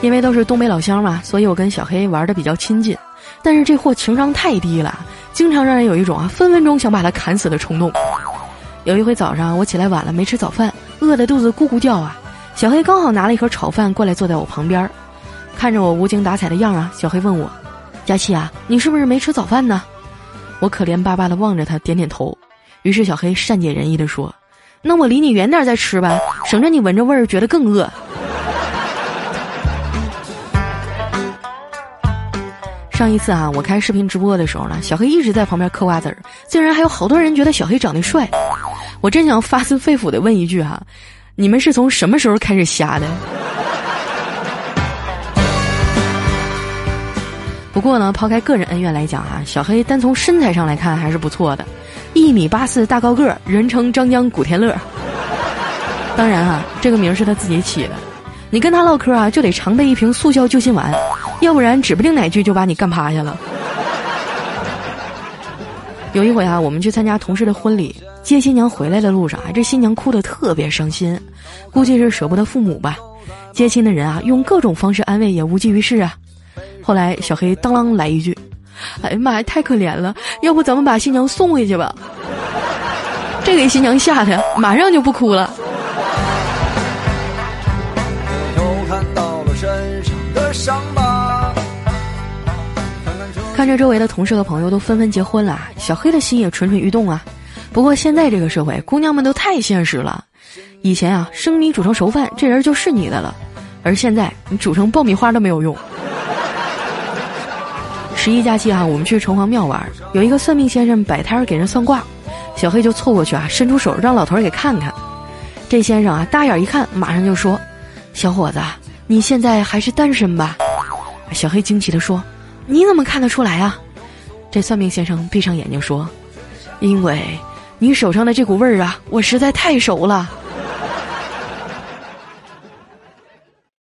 因为都是东北老乡嘛，所以我跟小黑玩的比较亲近。但是这货情商太低了，经常让人有一种啊分分钟想把他砍死的冲动。有一回早上我起来晚了，没吃早饭，饿得肚子咕咕叫啊。小黑刚好拿了一盒炒饭过来坐在我旁边，看着我无精打采的样啊，小黑问我：“佳琪啊，你是不是没吃早饭呢？”我可怜巴巴的望着他，点点头。于是小黑善解人意的说：“那我离你远点再吃吧，省着你闻着味儿觉得更饿。”上一次啊，我开视频直播的时候呢，小黑一直在旁边嗑瓜子儿，竟然还有好多人觉得小黑长得帅，我真想发自肺腑的问一句哈，你们是从什么时候开始瞎的？不过呢，抛开个人恩怨来讲啊，小黑单从身材上来看还是不错的，一米八四大高个儿，人称张江古天乐。当然啊，这个名是他自己起的。你跟他唠嗑啊，就得常备一瓶速效救心丸，要不然指不定哪句就把你干趴下了。有一回啊，我们去参加同事的婚礼，接新娘回来的路上啊，这新娘哭得特别伤心，估计是舍不得父母吧。接亲的人啊，用各种方式安慰也无济于事啊。后来小黑当啷来一句：“哎呀妈呀，太可怜了，要不咱们把新娘送回去吧？”这给新娘吓得马上就不哭了。看着周围的同事和朋友都纷纷结婚了，小黑的心也蠢蠢欲动啊。不过现在这个社会，姑娘们都太现实了。以前啊，生米煮成熟饭，这人就是你的了；而现在，你煮成爆米花都没有用。十一假期啊，我们去城隍庙玩，有一个算命先生摆摊给人算卦，小黑就凑过去啊，伸出手让老头给看看。这先生啊，大眼一看，马上就说：“小伙子，你现在还是单身吧？”小黑惊奇地说。你怎么看得出来啊？这算命先生闭上眼睛说：“因为，你手上的这股味儿啊，我实在太熟了。”